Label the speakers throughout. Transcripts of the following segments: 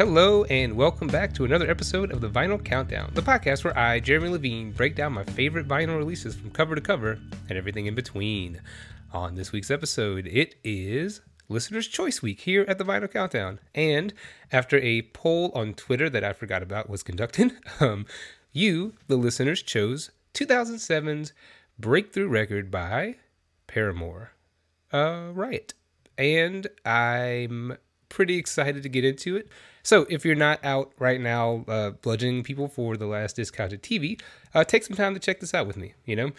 Speaker 1: Hello, and welcome back to another episode of the Vinyl Countdown, the podcast where I, Jeremy Levine, break down my favorite vinyl releases from cover to cover and everything in between. On this week's episode, it is Listener's Choice Week here at the Vinyl Countdown. And after a poll on Twitter that I forgot about was conducted, um, you, the listeners, chose 2007's breakthrough record by Paramore, uh, Riot. And I'm pretty excited to get into it. So, if you're not out right now uh, bludgeoning people for the last discounted TV, uh, take some time to check this out with me, you know?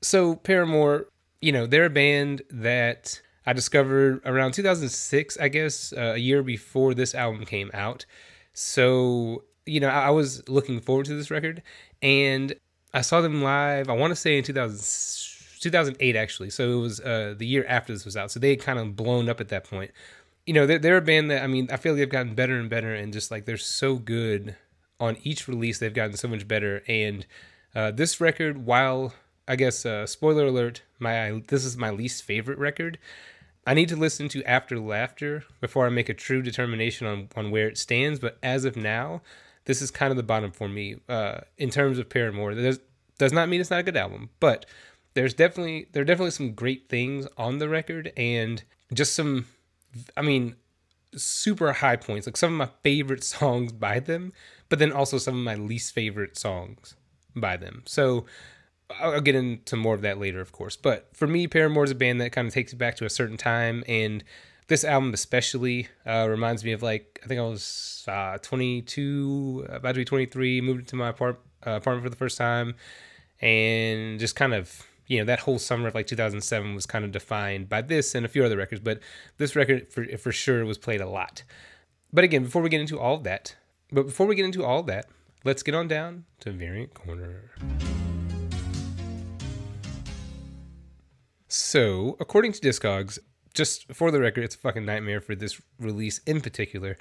Speaker 1: So, Paramore, you know, they're a band that I discovered around 2006, I guess, uh, a year before this album came out. So, you know, I, I was looking forward to this record and I saw them live, I want to say in 2000, 2008, actually. So, it was uh, the year after this was out. So, they had kind of blown up at that point you know, they're, they're a band that I mean, I feel like they've gotten better and better, and just like they're so good on each release, they've gotten so much better. And uh, this record, while I guess uh, spoiler alert, my this is my least favorite record. I need to listen to After Laughter before I make a true determination on on where it stands. But as of now, this is kind of the bottom for me uh, in terms of Paramore. There's, does not mean it's not a good album, but there's definitely there are definitely some great things on the record and just some I mean, super high points, like some of my favorite songs by them, but then also some of my least favorite songs by them. So I'll get into more of that later, of course. But for me, Paramore is a band that kind of takes you back to a certain time, and this album especially uh, reminds me of like I think I was uh, 22, about to be 23, moved into my apart- uh, apartment for the first time, and just kind of you know that whole summer of like 2007 was kind of defined by this and a few other records but this record for, for sure was played a lot. But again before we get into all of that but before we get into all of that let's get on down to variant corner. So according to discogs just for the record it's a fucking nightmare for this release in particular.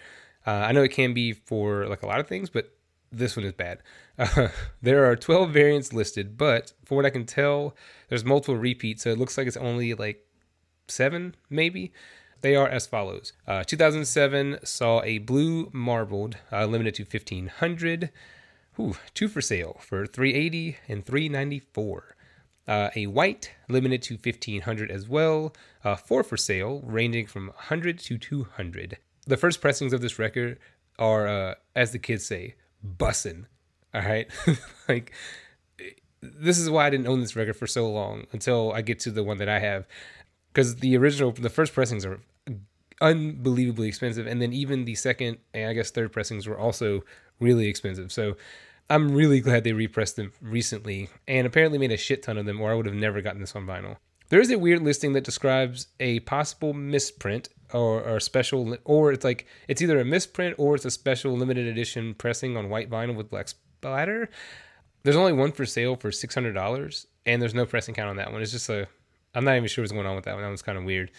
Speaker 1: Uh, i know it can be for like a lot of things but this one is bad. Uh, there are 12 variants listed, but for what I can tell, there's multiple repeats, so it looks like it's only like seven, maybe. They are as follows. Uh, 2007 saw a blue marbled, uh, limited to 1500. Ooh, two for sale for 380 and 394. Uh, a white limited to 1500 as well. Uh, four for sale, ranging from 100 to 200. The first pressings of this record are, uh, as the kids say, bussin'. All right. like, this is why I didn't own this record for so long until I get to the one that I have. Because the original, the first pressings are unbelievably expensive. And then even the second and I guess third pressings were also really expensive. So I'm really glad they repressed them recently and apparently made a shit ton of them, or I would have never gotten this on vinyl. There is a weird listing that describes a possible misprint or, or special, or it's like it's either a misprint or it's a special limited edition pressing on white vinyl with black splatter. There's only one for sale for six hundred dollars, and there's no pressing count on that one. It's just a, I'm not even sure what's going on with that one. That one's kind of weird.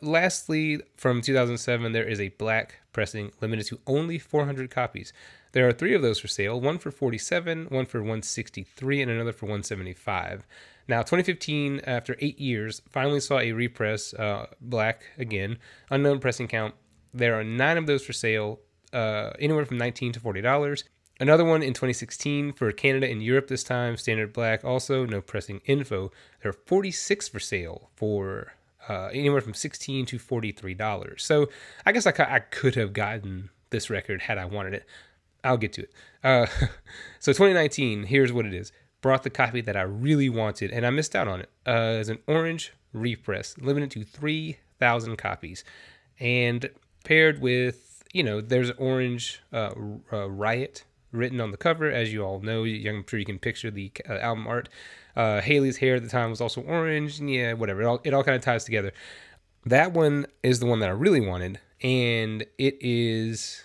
Speaker 1: Lastly, from 2007, there is a black pressing limited to only 400 copies. There are three of those for sale one for 47, one for 163, and another for 175. Now, 2015, after eight years, finally saw a repress, uh, black again, unknown pressing count. There are nine of those for sale, uh, anywhere from 19 to $40. Another one in 2016 for Canada and Europe this time, standard black, also no pressing info. There are 46 for sale for uh, anywhere from 16 to $43. So I guess I, I could have gotten this record had I wanted it. I'll get to it. Uh, so 2019, here's what it is brought the copy that I really wanted, and I missed out on it. Uh, as an orange repress, limited to 3,000 copies, and paired with, you know, there's orange uh, uh, Riot written on the cover, as you all know. I'm sure you can picture the uh, album art. Uh, Hayley's hair at the time was also orange. and Yeah, whatever. It all, it all kind of ties together. That one is the one that I really wanted, and it is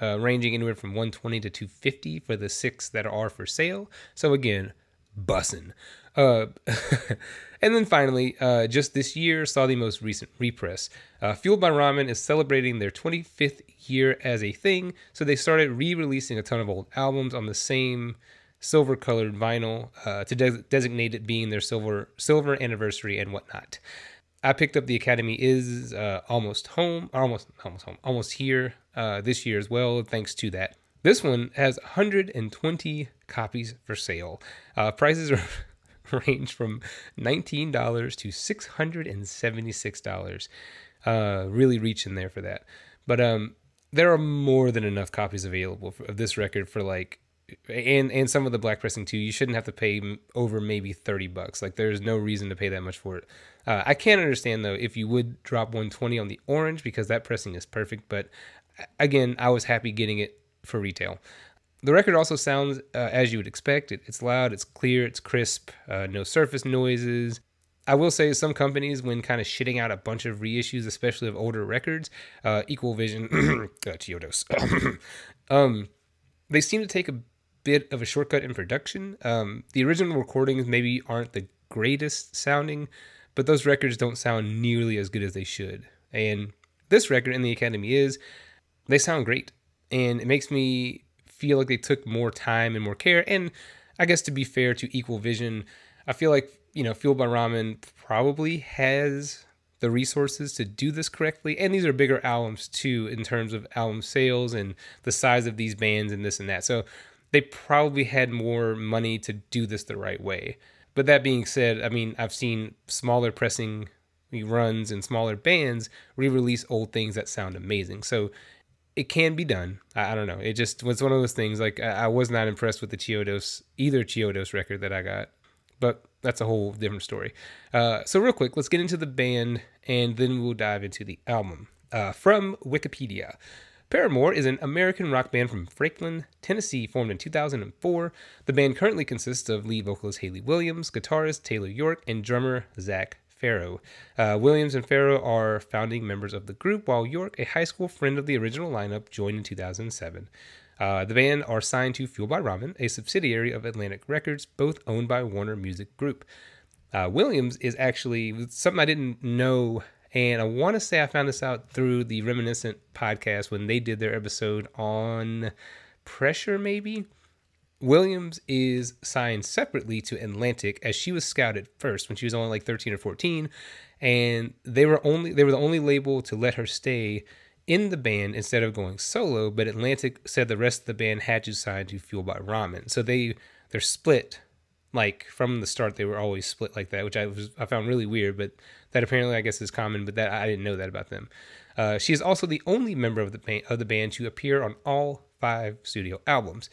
Speaker 1: uh, ranging anywhere from 120 to 250 for the six that are for sale. So again, bussin'. Uh, and then finally, uh, just this year saw the most recent repress. Uh, Fueled by Ramen is celebrating their 25th year as a thing, so they started re-releasing a ton of old albums on the same silver-colored vinyl uh, to de- designate it being their silver silver anniversary and whatnot. I picked up the Academy is uh, almost home, almost almost home, almost here uh, this year as well. Thanks to that. This one has 120 copies for sale. Uh, prices are range from $19 to $676. Uh, really reaching there for that. But um, there are more than enough copies available for, of this record for like and and some of the black pressing too. You shouldn't have to pay over maybe thirty bucks. Like there's no reason to pay that much for it. Uh, I can't understand though if you would drop one twenty on the orange because that pressing is perfect. But again, I was happy getting it for retail. The record also sounds uh, as you would expect. It, it's loud, it's clear, it's crisp, uh, no surface noises. I will say some companies, when kind of shitting out a bunch of reissues, especially of older records, uh, Equal Vision, uh, um, they seem to take a bit of a shortcut in production. Um, the original recordings maybe aren't the greatest sounding, but those records don't sound nearly as good as they should. And this record in the Academy is, they sound great. And it makes me feel like they took more time and more care. And I guess to be fair to Equal Vision, I feel like you know, Fueled by Ramen probably has the resources to do this correctly. And these are bigger albums too, in terms of album sales and the size of these bands and this and that. So they probably had more money to do this the right way. But that being said, I mean, I've seen smaller pressing runs and smaller bands re-release old things that sound amazing. So it can be done. I, I, don't know. It just was one of those things. Like I, I was not impressed with the Chiodos either Chiodos record that I got, but that's a whole different story. Uh, so, real quick, let's get into the band and then we'll dive into the album. Uh, from Wikipedia Paramore is an American rock band from Franklin, Tennessee, formed in 2004. The band currently consists of lead vocalist Hayley Williams, guitarist Taylor York, and drummer Zach Farro. Uh, Williams and Farro are founding members of the group, while York, a high school friend of the original lineup, joined in 2007. Uh, the band are signed to Fuel by Ramen, a subsidiary of Atlantic Records, both owned by Warner Music Group. Uh, Williams is actually something I didn't know, and I want to say I found this out through the Reminiscent podcast when they did their episode on pressure, maybe. Williams is signed separately to Atlantic as she was scouted first when she was only like 13 or 14 and they were only they were the only label to let her stay in the band instead of going solo, but Atlantic said the rest of the band had to sign to Fuel by Ramen. So they they're split like from the start they were always split like that, which I was I found really weird, but that apparently I guess is common, but that I didn't know that about them. Uh, she is also the only member of the band, of the band to appear on all five studio albums.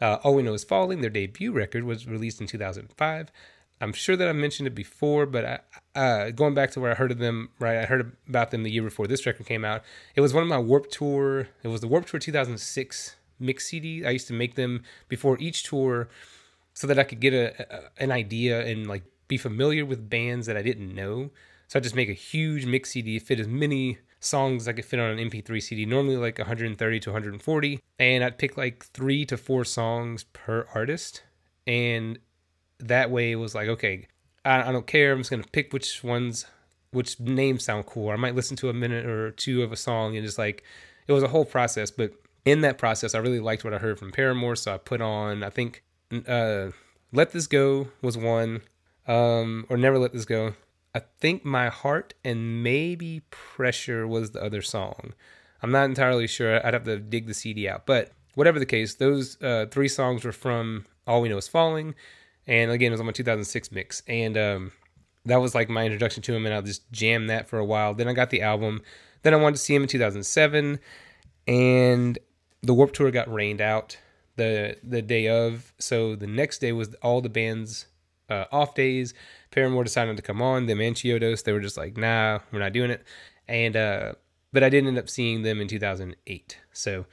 Speaker 1: Uh, all We Know Is Falling, their debut record, was released in 2005. I'm sure that I mentioned it before, but I, uh, going back to where I heard of them, right? I heard about them the year before this record came out. It was one of my Warp Tour. It was the Warp Tour 2006 mix CD. I used to make them before each tour, so that I could get a, a an idea and like be familiar with bands that I didn't know. So I just make a huge mix CD, fit as many songs as I could fit on an MP3 CD, normally like 130 to 140, and I'd pick like three to four songs per artist, and that way it was like, okay, I, I don't care. I'm just gonna pick which ones, which names sound cool. I might listen to a minute or two of a song and just like, it was a whole process. But in that process, I really liked what I heard from Paramore, so I put on. I think, uh, "Let This Go" was one, um, or "Never Let This Go." I think "My Heart" and maybe "Pressure" was the other song. I'm not entirely sure. I'd have to dig the CD out, but whatever the case, those uh, three songs were from All We Know Is Falling and again it was on my 2006 mix and um, that was like my introduction to him and i just jammed that for a while then i got the album then i wanted to see him in 2007 and the warp tour got rained out the the day of. So the next day was all the band's uh, off days. Paramore decided to come on. Them and they were just like nah we're not doing it. And uh but i did end up seeing them in 2008 so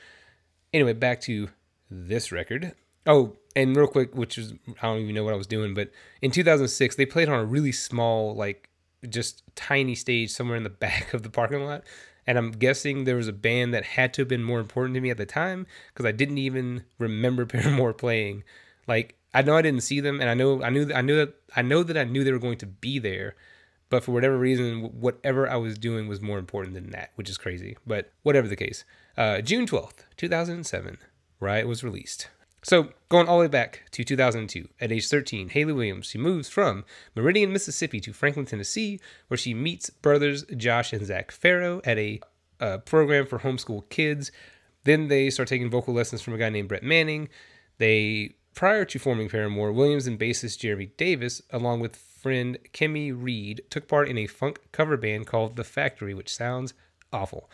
Speaker 1: anyway back to this record. Oh and real quick, which is I don't even know what I was doing, but in 2006 they played on a really small, like just tiny stage somewhere in the back of the parking lot. And I'm guessing there was a band that had to have been more important to me at the time because I didn't even remember Paramore playing. Like I know I didn't see them, and I know I knew I knew that I know that I knew they were going to be there, but for whatever reason, whatever I was doing was more important than that, which is crazy. But whatever the case, uh, June 12th, 2007, Riot was released. So, going all the way back to 2002, at age 13, Hayley Williams, she moves from Meridian, Mississippi to Franklin, Tennessee, where she meets brothers Josh and Zach Farro at a, a program for homeschool kids. Then they start taking vocal lessons from a guy named Brett Manning. They, prior to forming Paramore, Williams and bassist Jeremy Davis, along with friend Kimee Read, took part in a funk cover band called The Factory, which sounds awful.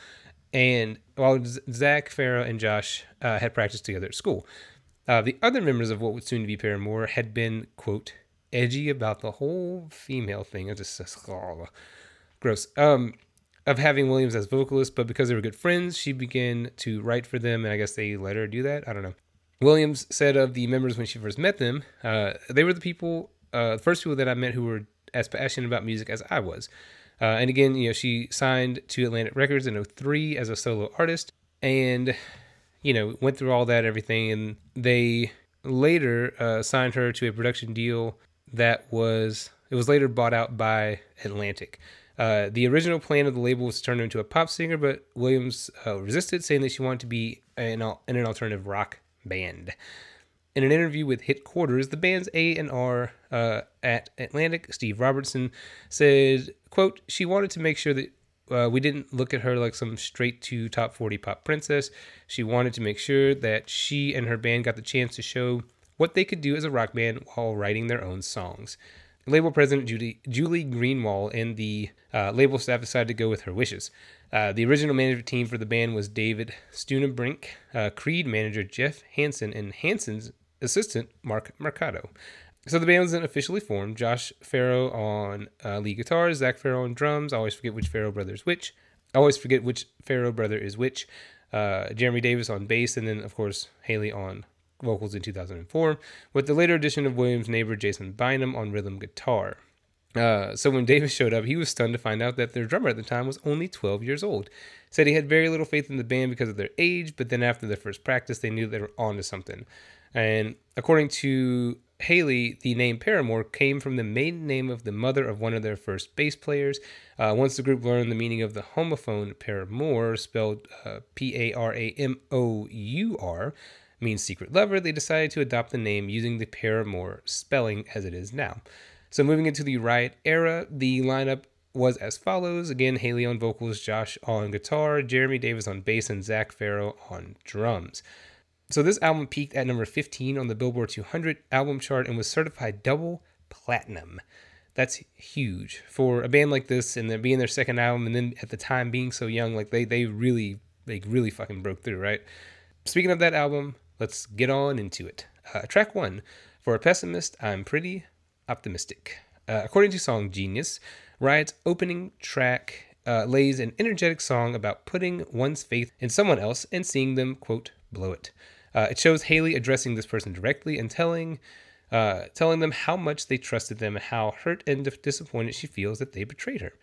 Speaker 1: And while Zach Farro and Josh uh, had practiced together at school. Uh, the other members of what would soon be Paramore had been, quote, edgy about the whole female thing. It's just oh, gross. Um, of having Williams as vocalist, but because they were good friends, she began to write for them, and I guess they let her do that. I don't know. Williams said of the members when she first met them, uh, they were the people, uh, the first people that I met who were as passionate about music as I was. Uh, and again, you know, she signed to Atlantic Records in 03 as a solo artist, and you know, went through all that, everything, and they later uh, signed her to a production deal that was it was later bought out by Atlantic. Uh, the original plan of the label was to turn her into a pop singer, but Williams uh, resisted, saying that she wanted to be in, in an alternative rock band. In an interview with Hit Quarters, the band's A and R uh, at Atlantic, Steve Robertson, said, "quote She wanted to make sure that uh, we didn't look at her like some straight to top 40 pop princess. She wanted to make sure that she and her band got the chance to show what they could do as a rock band while writing their own songs. Label president Judy, Julie Greenwald and the uh, label staff decided to go with her wishes. Uh, the original management team for the band was David Steunebrink, uh, Creed manager Jeff Hanson, and Hanson's assistant Mark Mercado. So the band wasn't officially formed. Josh Farro on uh, lead guitar, Zach Farro on drums. I always forget which Farro brother is which. I always forget which Farro brother is which. Uh, Jeremy Davis on bass, and then of course Hayley on vocals in 2004, with the later addition of Williams' neighbor Jason Bynum on rhythm guitar. Uh, so when Davis showed up, he was stunned to find out that their drummer at the time was only 12 years old. Said he had very little faith in the band because of their age, but then after their first practice, they knew they were onto something. And according to Hayley, the name Paramore came from the maiden name of the mother of one of their first bass players. Uh, once the group learned the meaning of the homophone Paramore, spelled uh, P A R A M O U R, means secret lover, they decided to adopt the name using the Paramore spelling as it is now. So moving into the Riot era, the lineup was as follows. Again, Hayley on vocals, Josh on guitar, Jeremy Davis on bass, and Zach Farro on drums. So this album peaked at number 15 on the Billboard 200 album chart and was certified double platinum. That's huge for a band like this and then being their second album and then at the time being so young, like they they really like really fucking broke through, right? Speaking of that album, let's get on into it. Uh, track one, for a pessimist, I'm pretty optimistic. Uh, according to Song Genius, Riot's opening track uh, lays an energetic song about putting one's faith in someone else and seeing them, quote, blow it. Uh, it shows Hayley addressing this person directly and telling uh, telling them how much they trusted them and how hurt and disappointed she feels that they betrayed her.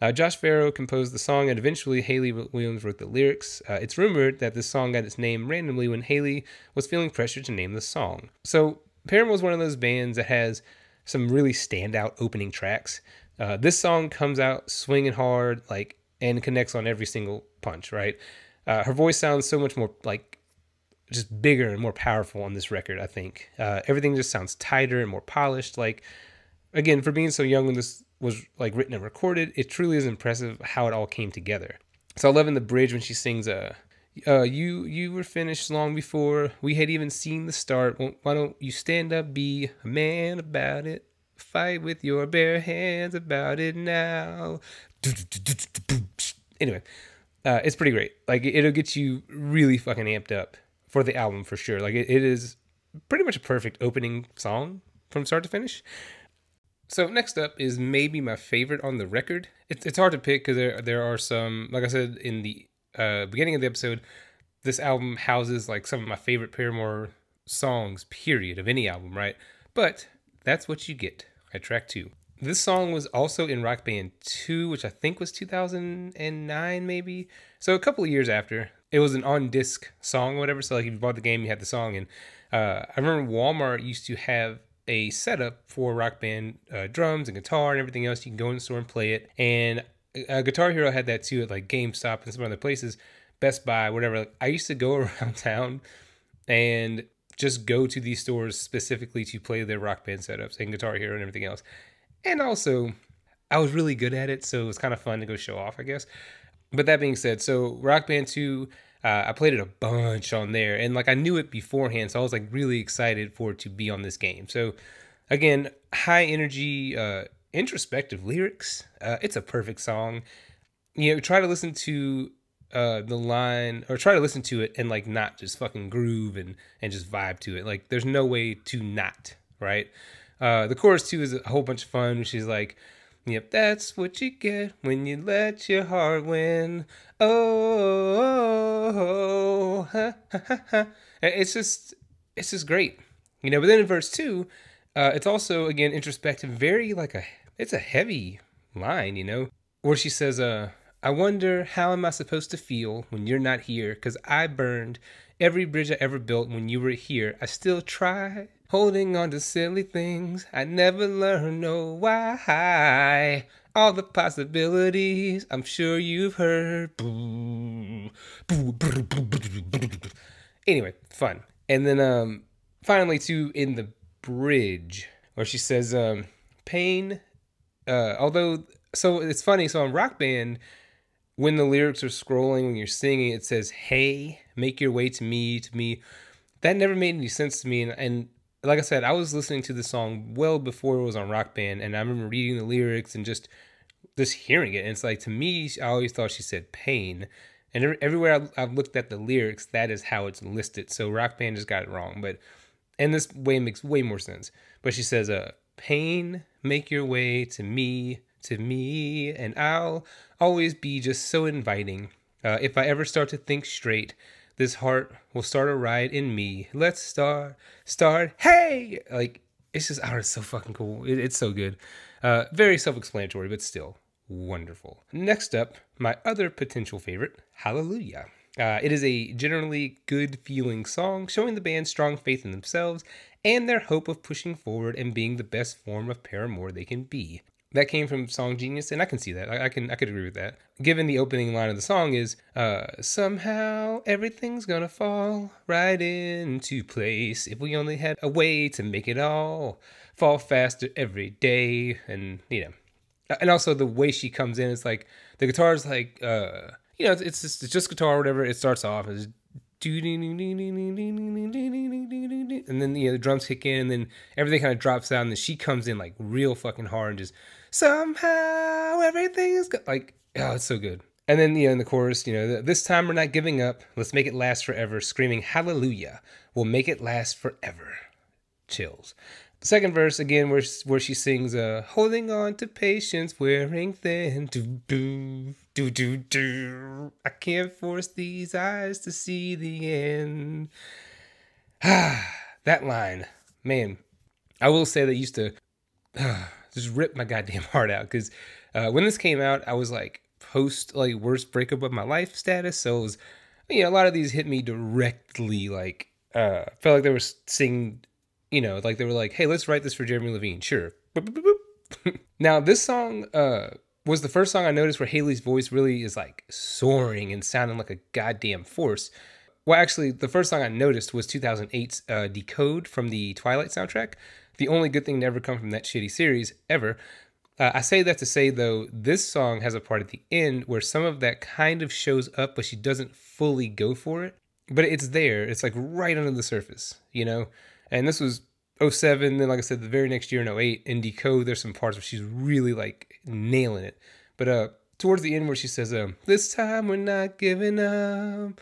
Speaker 1: Uh, Josh Farro composed the song, and eventually Hayley Williams wrote the lyrics. Uh, it's rumored that this song got its name randomly when Hayley was feeling pressure to name the song. So, Paramore was one of those bands that has some really standout opening tracks. Uh, this song comes out swinging hard, like, and connects on every single punch. Right, uh, her voice sounds so much more like just bigger and more powerful on this record. I think uh, everything just sounds tighter and more polished. Like again, for being so young when this was like written and recorded, it truly is impressive how it all came together. So I love in the bridge when she sings, "Uh, uh, you you were finished long before we had even seen the start. Why don't you stand up, be a man about it, fight with your bare hands about it now." Anyway, uh, it's pretty great. Like it'll get you really fucking amped up for the album for sure. Like it, it is pretty much a perfect opening song from start to finish. So next up is maybe my favorite on the record. It's it's hard to pick because there there are some like I said in the uh, beginning of the episode. This album houses like some of my favorite Paramore songs, period, of any album, right? But that's what you get at track two. This song was also in Rock Band 2, which I think was 2009, maybe. So a couple of years after it was an on disc song or whatever. So like if you bought the game, you had the song. And uh, I remember Walmart used to have a setup for rock band uh, drums and guitar and everything else. You can go in the store and play it. And uh, Guitar Hero had that too at like GameStop and some other places, Best Buy, whatever. Like, I used to go around town and just go to these stores specifically to play their rock band setups and Guitar Hero and everything else. And also, I was really good at it, so it was kind of fun to go show off, I guess. But that being said, so Rock Band 2, uh, I played it a bunch on there, and like I knew it beforehand, so I was like really excited for it to be on this game. So, again, high energy, uh, introspective lyrics. Uh, it's a perfect song. You know, try to listen to uh the line or try to listen to it and like not just fucking groove and and just vibe to it like there's no way to not right uh the chorus too is a whole bunch of fun she's like yep that's what you get when you let your heart win oh, it's just it's just great you know but then in verse two uh it's also again introspective very like a it's a heavy line you know where she says uh I wonder how am I supposed to feel when you're not here? Cause I burned every bridge I ever built when you were here. I still try holding on to silly things. I never learn no why. All the possibilities I'm sure you've heard. Anyway, fun. And then um finally too in the bridge where she says um pain uh although so it's funny so on rock band when the lyrics are scrolling, when you're singing, it says, Hey, make your way to me, to me. That never made any sense to me. And, and like I said, I was listening to the song well before it was on Rock Band, and I remember reading the lyrics and just just hearing it. And it's like to me, I always thought she said pain. And everywhere I've looked at the lyrics, that is how it's listed. So Rock Band just got it wrong. But and this way makes way more sense. But she says, uh, pain, make your way to me, to me, and I'll always be just so inviting. Uh, if I ever start to think straight, this heart will start a riot in me. Let's start, start, hey! Like, it's just, oh, it's so fucking cool. It, it's so good. Uh, very self explanatory, but still wonderful. Next up, my other potential favorite, Hallelujah. Uh, it is a generally good feeling song showing the band strong faith in themselves and their hope of pushing forward and being the best form of Paramore they can be that came from Song Genius, and I can see that. I, I, can I could agree with that. Given the opening line of the song is uh, somehow everything's gonna fall right into place if we only had a way to make it all fall faster every day, and you know, and also the way she comes in, it's like the guitar is like uh, you know, it's just it's just guitar or whatever. It starts off as and then you know the drums kick in and then everything kind of drops out and then she comes in like real fucking hard and just somehow everything is good like oh it's so good. And then you know in the chorus you know this time we're not giving up. Let's make it last forever screaming hallelujah. We'll make it last forever. Chills. Second verse again where where she sings uh holding on to patience wearing thin. Do do do do do. I can't force these eyes to see the end. Ah that line man I will say that used to just rip my goddamn heart out because uh, when this came out I was like post like worst breakup of my life status so it was you know a lot of these hit me directly like uh felt like they were singing you know, like they were like, hey, let's write this for Jeremy Levine. Sure. now, this song uh, was the first song I noticed where Hayley's voice really is like soaring and sounding like a goddamn force. Well, actually, the first song I noticed was 2008's uh, Decode from the Twilight soundtrack. The only good thing to ever come from that shitty series ever. Uh, I say that to say, though, this song has a part at the end where some of that kind of shows up, but she doesn't fully go for it. But it's there. It's like right under the surface, you know? And this was 07. Then, like I said, the very next year in 08, in Decode, there's some parts where she's really like nailing it. But uh, towards the end, where she says, um, This time we're not giving up.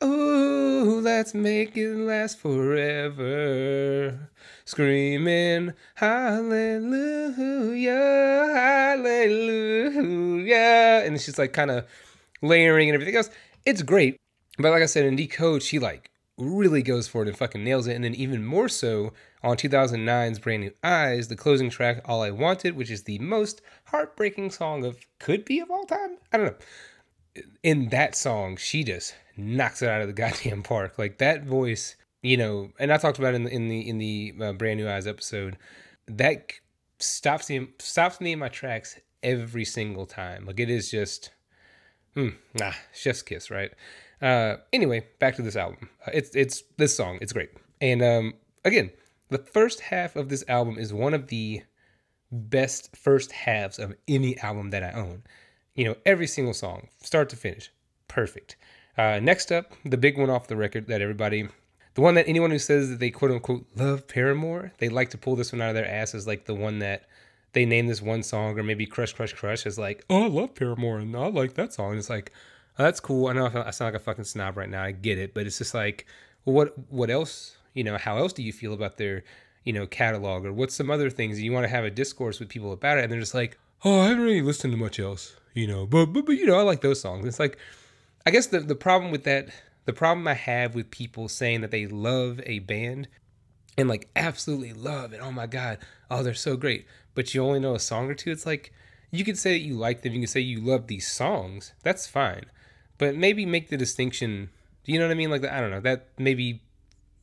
Speaker 1: Oh, let's make it last forever. Screaming, Hallelujah, Hallelujah. And she's like kind of layering and everything else. It's great. But like I said, in Decode, she like really goes for it and fucking nails it. And then even more so on 2009's Brand New Eyes, the closing track, All I Wanted, which is the most heartbreaking song of could be of all time. I don't know. In that song, she just knocks it out of the goddamn park. Like that voice, you know, and I talked about in the in the in the uh, Brand New Eyes episode. That stops me stops me in my tracks every single time. Like it is just, hmm, nah, chef's kiss, right? Uh, anyway, back to this album. Uh, it's it's this song. It's great. And um, again, the first half of this album is one of the best first halves of any album that I own. You know, every single song, start to finish, perfect. Uh, next up, the big one off the record that everybody, the one that anyone who says that they quote unquote love Paramore, they like to pull this one out of their ass as like the one that they name this one song or maybe Crush Crush Crush is like, oh, I love Paramore and I like that song. And it's like, oh, that's cool. I know I sound like a fucking snob right now. I get it, but it's just like, what what else? You know, how else do you feel about their you know catalog or what's some other things you want to have a discourse with people about it? And they're just like, oh, I haven't really listened to much else. You know, but but, but you know, I like those songs. It's like I guess the, the problem with that, the problem I have with people saying that they love a band and like absolutely love it. Oh my God. Oh, they're so great. But you only know a song or two. It's like you could say that you like them. You can say you love these songs. That's fine. But maybe make the distinction. Do you know what I mean? Like, I don't know. That maybe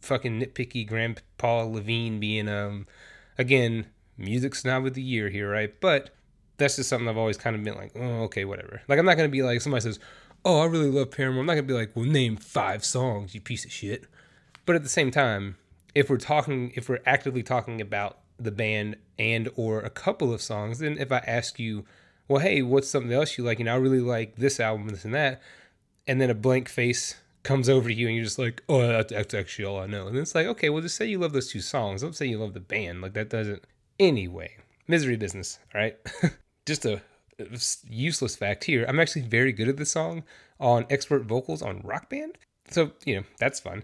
Speaker 1: fucking nitpicky Grandpa Levine being, um, again, music snob of the year here, right? But that's just something I've always kind of been like, oh, okay, whatever. Like, I'm not going to be like, somebody says, oh, I really love Paramore. I'm not gonna be like, well, name five songs, you piece of shit. But at the same time, if we're talking, if we're actively talking about the band and or a couple of songs, then if I ask you, well, hey, what's something else you like? You know, I really like this album, this and that, and then a blank face comes over to you and you're just like, oh, that's, that's actually all I know. And it's like, okay, well, just say you love those two songs. Don't say you love the band. Like that doesn't. Anyway, misery business. All right, just a useless fact here. I'm actually very good at this song on expert vocals on Rock Band. So, you know, that's fun.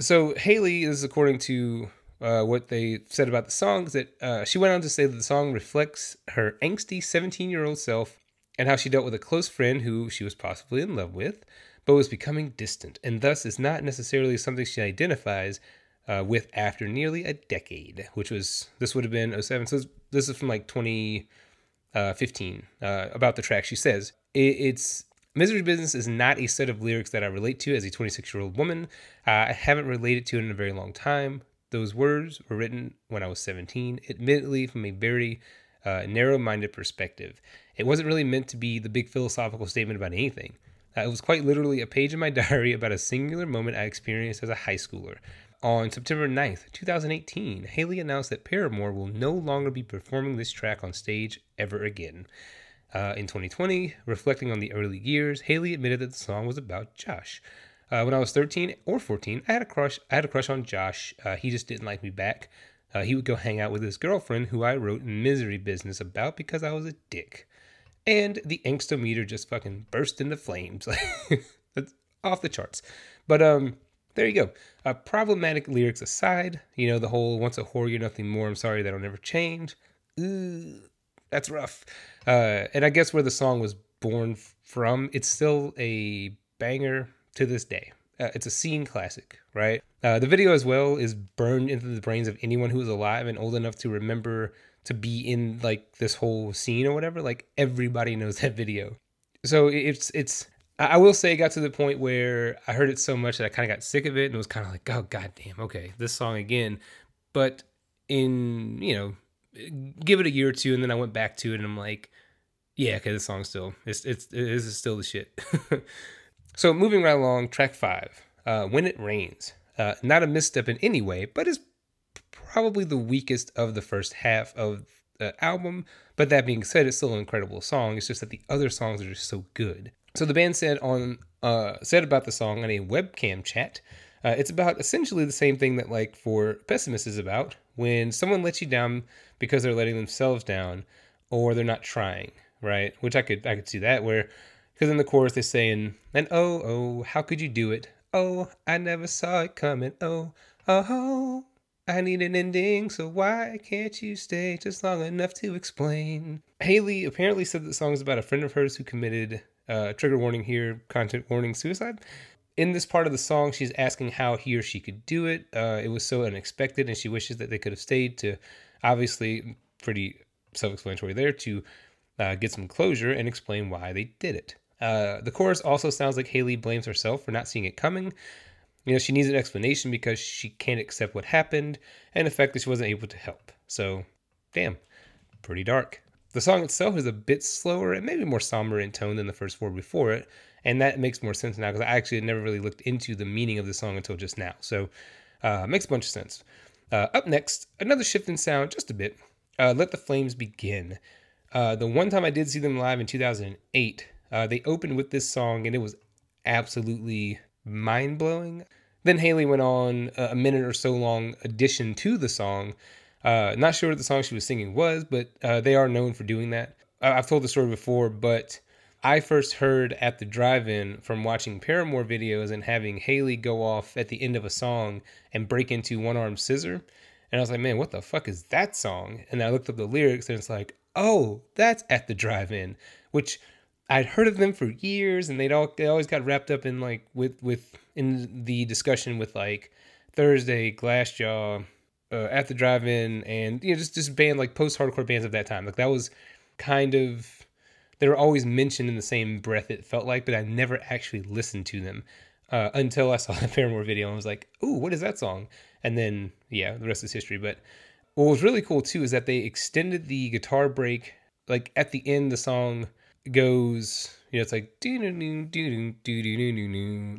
Speaker 1: So, Hayley is according to uh, what they said about the songs that uh, she went on to say that the song reflects her angsty 17 year old self and how she dealt with a close friend who she was possibly in love with, but was becoming distant, and thus is not necessarily something she identifies uh, with after nearly a decade, which was, this would have been 07. So this is from like 20, uh, 15 uh, about the track. She says, It's Misery Business is not a set of lyrics that I relate to as a 26 year old woman. Uh, I haven't related to it in a very long time. Those words were written when I was 17, admittedly from a very uh, narrow minded perspective. It wasn't really meant to be the big philosophical statement about anything. Uh, it was quite literally a page in my diary about a singular moment I experienced as a high schooler. On September 9th, 2018, Hayley announced that Paramore will no longer be performing this track on stage ever again. Uh, in 2020, reflecting on the early years, Hayley admitted that the song was about Josh. Uh, when I was 13 or 14, I had a crush. I had a crush on Josh. Uh, he just didn't like me back. Uh, he would go hang out with his girlfriend, who I wrote misery business about because I was a dick. And the angstometer just fucking burst into flames. That's off the charts. But um, there you go. Uh, problematic lyrics aside, you know, the whole once a whore, you're nothing more. I'm sorry that'll never change. Ooh, that's rough. Uh, and I guess where the song was born from, it's still a banger to this day. Uh, it's a scene classic, right? Uh, the video as well is burned into the brains of anyone who is alive and old enough to remember to be in like this whole scene or whatever. Like everybody knows that video. So it's it's I will say it got to the point where I heard it so much that I kind of got sick of it and it was kind of like, oh goddamn, okay, this song again. But in you know, give it a year or two, and then I went back to it and I'm like, yeah, okay, this song still it's it's it is still the shit. so moving right along, track five, uh, when it rains, uh, not a misstep in any way, but is probably the weakest of the first half of the album. But that being said, it's still an incredible song. It's just that the other songs are just so good. So the band said on uh, said about the song on a webcam chat. Uh, it's about essentially the same thing that like for pessimists is about when someone lets you down because they're letting themselves down or they're not trying, right? Which I could I could see that where because in the chorus they're saying and oh oh how could you do it? Oh I never saw it coming. Oh oh I need an ending, so why can't you stay just long enough to explain? Hayley apparently said the song is about a friend of hers who committed uh, trigger warning here, content warning, suicide. In this part of the song, she's asking how he or she could do it. Uh, it was so unexpected, and she wishes that they could have stayed to, obviously, pretty self explanatory there, to uh, get some closure and explain why they did it. Uh, the chorus also sounds like Hayley blames herself for not seeing it coming. You know, she needs an explanation because she can't accept what happened and the fact that she wasn't able to help. So, damn, pretty dark. The song itself is a bit slower and maybe more somber in tone than the first four before it, and that makes more sense now because I actually never really looked into the meaning of the song until just now. So Uh, makes a bunch of sense. Uh, up next, another shift in sound, just a bit. Uh, Let the Flames Begin. Uh, the one time I did see them live in 2008, uh, they opened with this song and it was absolutely mind blowing. Then Hayley went on a minute or so long addition to the song. Uh, not sure what the song she was singing was, but uh, they are known for doing that. I've told the story before, but I first heard at the drive-in from watching Paramore videos and having Hayley go off at the end of a song and break into One Arm Scissor. And I was like, man, what the fuck is that song? And I looked up the lyrics and it's like, oh, that's at the drive-in, which I'd heard of them for years and they'd all they always got wrapped up in like with with in the discussion with like Thursday, Glassjaw, uh, at the drive-in, and you know just just band like post-hardcore bands of that time. Like that was kind of they were always mentioned in the same breath it felt like but i never actually listened to them uh, until i saw the paramore video and was like ooh what is that song and then yeah the rest is history but what was really cool too is that they extended the guitar break like at the end the song goes you know it's like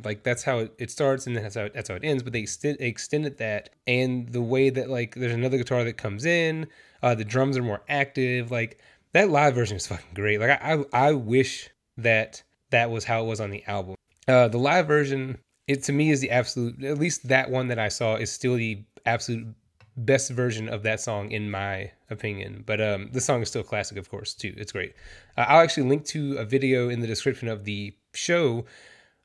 Speaker 1: like that's how it, it starts and that's how it, that's how it ends but they extended that and the way that like there's another guitar that comes in uh, the drums are more active like that live version is fucking great. Like I, I, I wish that that was how it was on the album. Uh, the live version, it to me is the absolute. At least that one that I saw is still the absolute best version of that song in my opinion. But um, the song is still classic, of course, too. It's great. Uh, I'll actually link to a video in the description of the show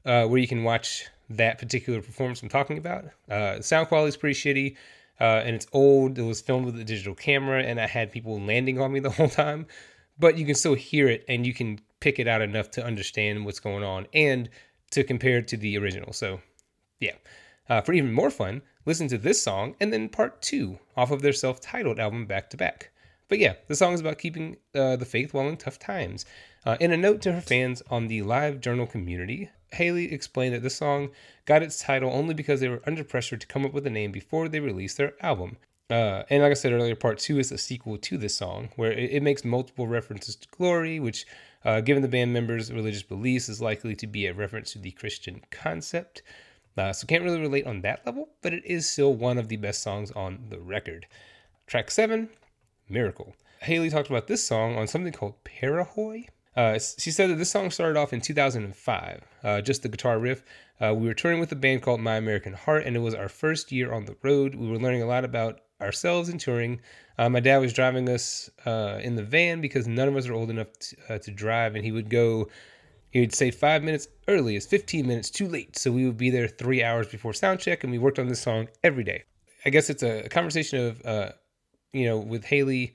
Speaker 1: uh, where you can watch that particular performance I'm talking about. Uh, sound quality is pretty shitty uh, and it's old. It was filmed with a digital camera, and I had people landing on me the whole time. But you can still hear it, and you can pick it out enough to understand what's going on and to compare it to the original. So, yeah. Uh, for even more fun, listen to this song and then part two off of their self titled album back to back. But yeah, the song is about keeping uh, the faith while in tough times. Uh, in a note to her fans on the live journal community, Hayley explained that the song got its title only because they were under pressure to come up with a name before they released their album. Uh, and like I said earlier, part two is a sequel to this song, where it, it makes multiple references to glory, which, uh, given the band members' religious beliefs, is likely to be a reference to the Christian concept. Uh, so can't really relate on that level, but it is still one of the best songs on the record. Track seven, Miracle. Hayley talked about this song on something called Parahoy, uh, she said that this song started off in 2005, uh, just the guitar riff. Uh, we were touring with a band called My American Heart, and it was our first year on the road. We were learning a lot about ourselves and touring. Uh, my dad was driving us uh, in the van because none of us are old enough uh, to drive, and he would go. He would say five minutes early is 15 minutes too late. So we would be there three hours before sound check, and we worked on this song every day. I guess it's a, conversation of, you know, with Hayley,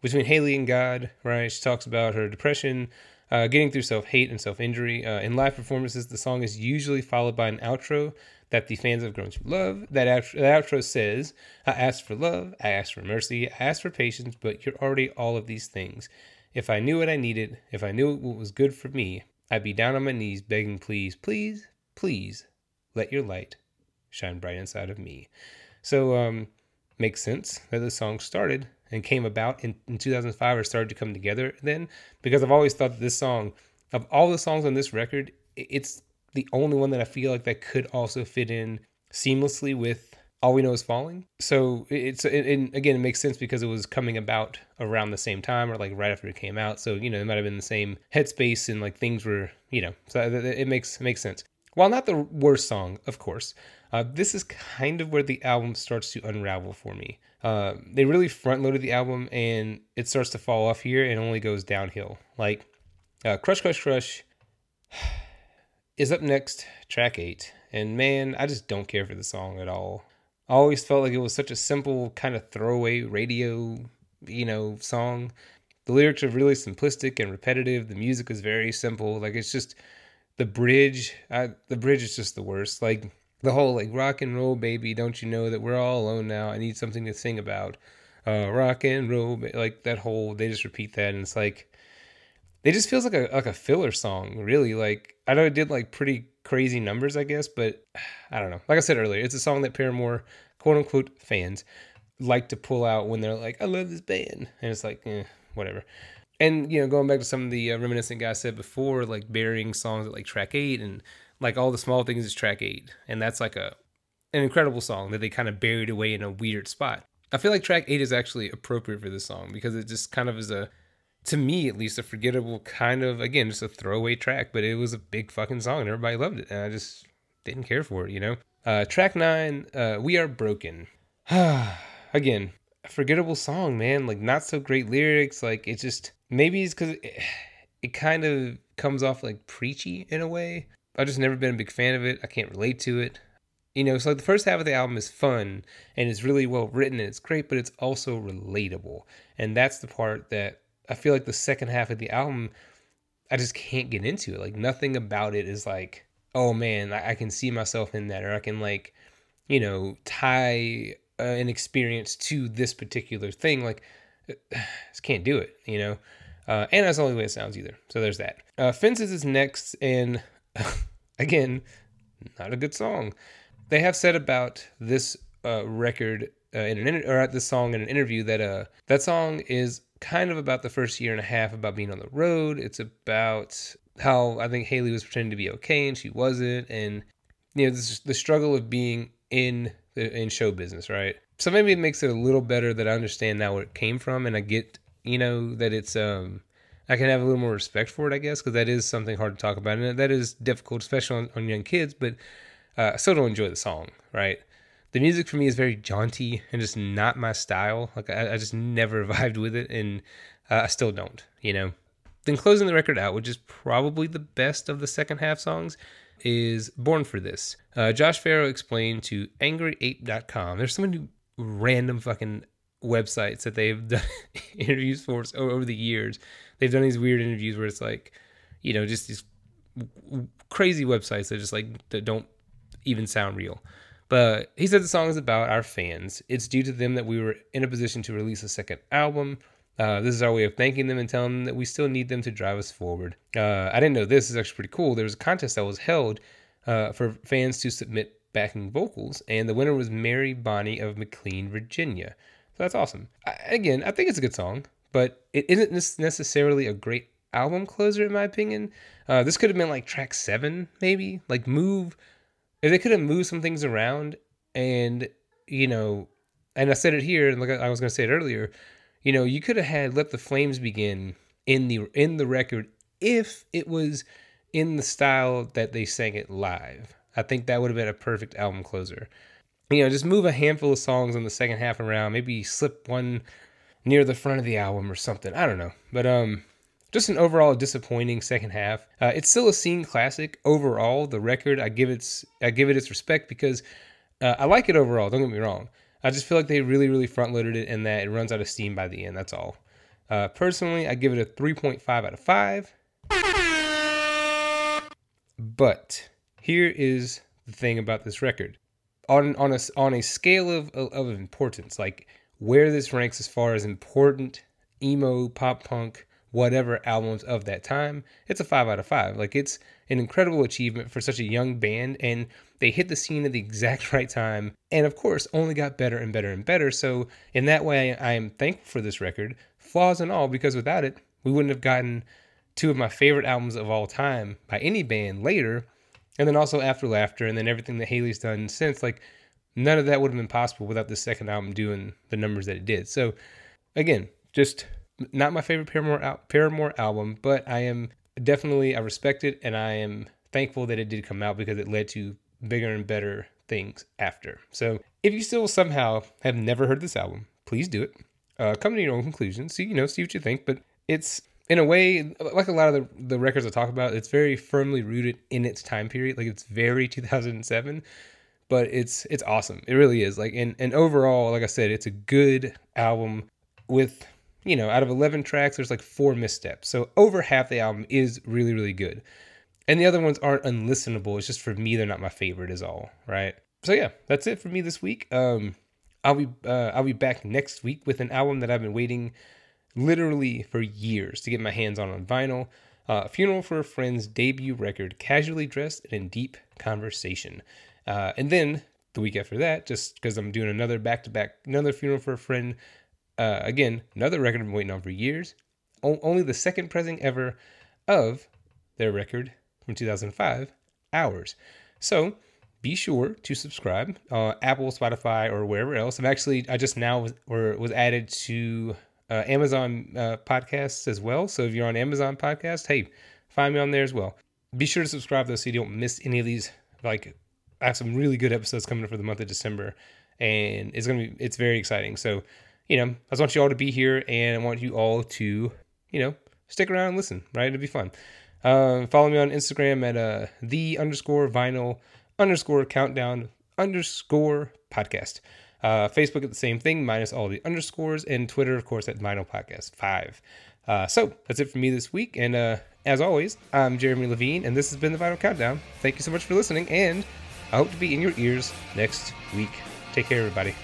Speaker 1: between Hayley and God, right? She talks about her depression, uh, getting through self hate and self injury. Uh, in live performances, the song is usually followed by an outro that the fans have grown to love. That, out- that outro says, I asked for love, I asked for mercy, I asked for patience, but you're already all of these things. If I knew what I needed, if I knew what was good for me, I'd be down on my knees begging, please, please, please, let your light shine bright inside of me. So, um, makes sense that the song started and came about in, in 2005 or started to come together then because I've always thought that this song, of all the songs on this record, it's the only one that I feel like that could also fit in seamlessly with all we know is falling. So it's and again it makes sense because it was coming about around the same time or like right after it came out. So you know it might have been the same headspace and like things were you know so it makes it makes sense. While not the worst song, of course, uh, this is kind of where the album starts to unravel for me. Uh, they really front loaded the album and it starts to fall off here and only goes downhill. Like uh, Crush Crush Crush is up next, track eight. And man, I just don't care for the song at all. I always felt like it was such a simple kind of throwaway radio, you know, song. The lyrics are really simplistic and repetitive. The music is very simple. Like it's just the bridge. I, the bridge is just the worst. Like the whole like rock and roll baby don't you know that we're all alone now i need something to sing about uh rock and roll like that whole they just repeat that and it's like it just feels like a like a filler song really like i know it did like pretty crazy numbers i guess but i don't know like i said earlier it's a song that paramore quote unquote fans like to pull out when they're like i love this band and it's like eh, whatever and you know going back to some of the uh, reminiscent guys said before like burying songs at like track eight and like all the small things is track eight, and that's like a an incredible song that they kind of buried away in a weird spot. I feel like track eight is actually appropriate for this song because it just kind of is a, to me at least, a forgettable kind of, again, just a throwaway track, but it was a big fucking song and everybody loved it. And I just didn't care for it, you know? Uh, track nine, uh, We Are Broken. again, forgettable song, man. Like, not so great lyrics. Like, it just, maybe it's because it, it kind of comes off like preachy in a way. I've just never been a big fan of it. I can't relate to it you know, so like the first half of the album is fun and it's really well written and it's great, but it's also relatable. And that's the part that I feel like the second half of the album, I just can't get into it. Like nothing about it is like, oh man, I, I can see myself in that, or I can like, you know, tie uh, an experience to this particular thing. Like, just can't do it, you know. Uh, and that's the only way it sounds either. So there's that. Uh, Fences is next, and again, not a good song they have said about this uh, record uh, in an inter- or at this song in an interview that uh that song is kind of about the first year and a half about being on the road. It's about how I think Hayley was pretending to be okay and she wasn't, and you know this, is the struggle of being in in show business, right? So maybe it makes it a little better that I understand now where it came from, and I get you know that it's um I can have a little more respect for it, I guess, because that is something hard to talk about, and that is difficult, especially on, on young kids. But uh, I still don't enjoy the song, right? The music for me is very jaunty and just not my style. Like I, I just never vibed with it, and uh, I still don't. You know. Then closing the record out, which is probably the best of the second half songs, is Born for This. Uh, Josh Farro explained to AngryApe.com. There's so many random fucking websites that they've done interviews for over the years. They've done these weird interviews where it's like, you know, just these crazy websites that just like that don't even sound real. But he said the song is about our fans. It's due to them that we were in a position to release a second album. Uh, this is our way of thanking them and telling them that we still need them to drive us forward. Uh, I didn't know this. this is actually pretty cool. There was a contest that was held uh, for fans to submit backing vocals, and the winner was Mary Bonney of McLean, Virginia. So that's awesome. I, again, I think it's a good song, but it isn't necessarily a great album closer, in my opinion. Uh, this could have been like track seven, maybe. Like, move if they could have moved some things around and you know and i said it here and like i was going to say it earlier you know you could have had let the flames begin in the in the record if it was in the style that they sang it live. I think that would have been a perfect album closer. You know just move a handful of songs in the second half around maybe slip one near the front of the album or something. I don't know. But um just an overall disappointing second half. Uh, it's still a scene classic overall. The record, I give its I give it its respect because uh, I like it overall. Don't get me wrong. I just feel like they really really front loaded it and that it runs out of steam by the end. That's all. Uh, personally, I give it a 3.5 out of five. But here is the thing about this record. On on a on a scale of of importance, like where this ranks as far as important emo pop punk whatever albums of that time, it's a five out of five. Like it's an incredible achievement for such a young band, and they hit the scene at the exact right time, and of course, only got better and better and better. So in that way, I am thankful for this record, flaws and all, because without it, we wouldn't have gotten two of my favorite albums of all time by any band later, and then also After Laughter, and then everything that Hayley's done since. Like none of that would have been possible without the second album doing the numbers that it did. So again, just not my favorite Paramore al- Paramore album, but I am definitely I respect it and I am thankful that it did come out because it led to bigger and better things after. So if you still somehow have never heard this album, please do it. Uh, come to your own conclusions. See, you know, see what you think. But it's in a way like a lot of the, the records I talk about. It's very firmly rooted in its time period. Like it's very 2007, but it's it's awesome. It really is. Like and and overall, like I said, it's a good album with you know, out of 11 tracks, there's like four missteps. So over half the album is really, really good. And the other ones aren't unlistenable. It's just for me, they're not my favorite, is all, right? So yeah, that's it for me this week. Um, I'll be uh, I'll be back next week with an album that I've been waiting literally for years to get my hands on on vinyl. Uh, Funeral for a Friend's debut record, Casually Dressed and in Deep Conversation. Uh, and then the week after that, just because I'm doing another back to back, another Funeral for a Friend uh, again, another record I've been waiting on for years. O- only the second pressing ever of their record from 2005, Hours. So be sure to subscribe uh, Apple, Spotify, or wherever else. I'm actually I just now was or was added to uh, Amazon uh, podcasts as well. So if you're on Amazon podcast, hey, find me on there as well. Be sure to subscribe though so you don't miss any of these. Like I have some really good episodes coming up for the month of December, and it's gonna be it's very exciting. So you know I just want you all to be here, and I want you all to you know stick around and listen. Right, it'll be fun. Uh, follow me on Instagram at uh, the underscore vinyl underscore countdown underscore podcast. Uh, Facebook at the same thing, minus all the underscores, and Twitter, of course, at Vinyl Podcast 5. Uh, so that's it for me this week. And uh, as always, I'm Jeremy Levine, and this has been the Vinyl Countdown. Thank you so much for listening, and I hope to be in your ears next week. Take care, everybody.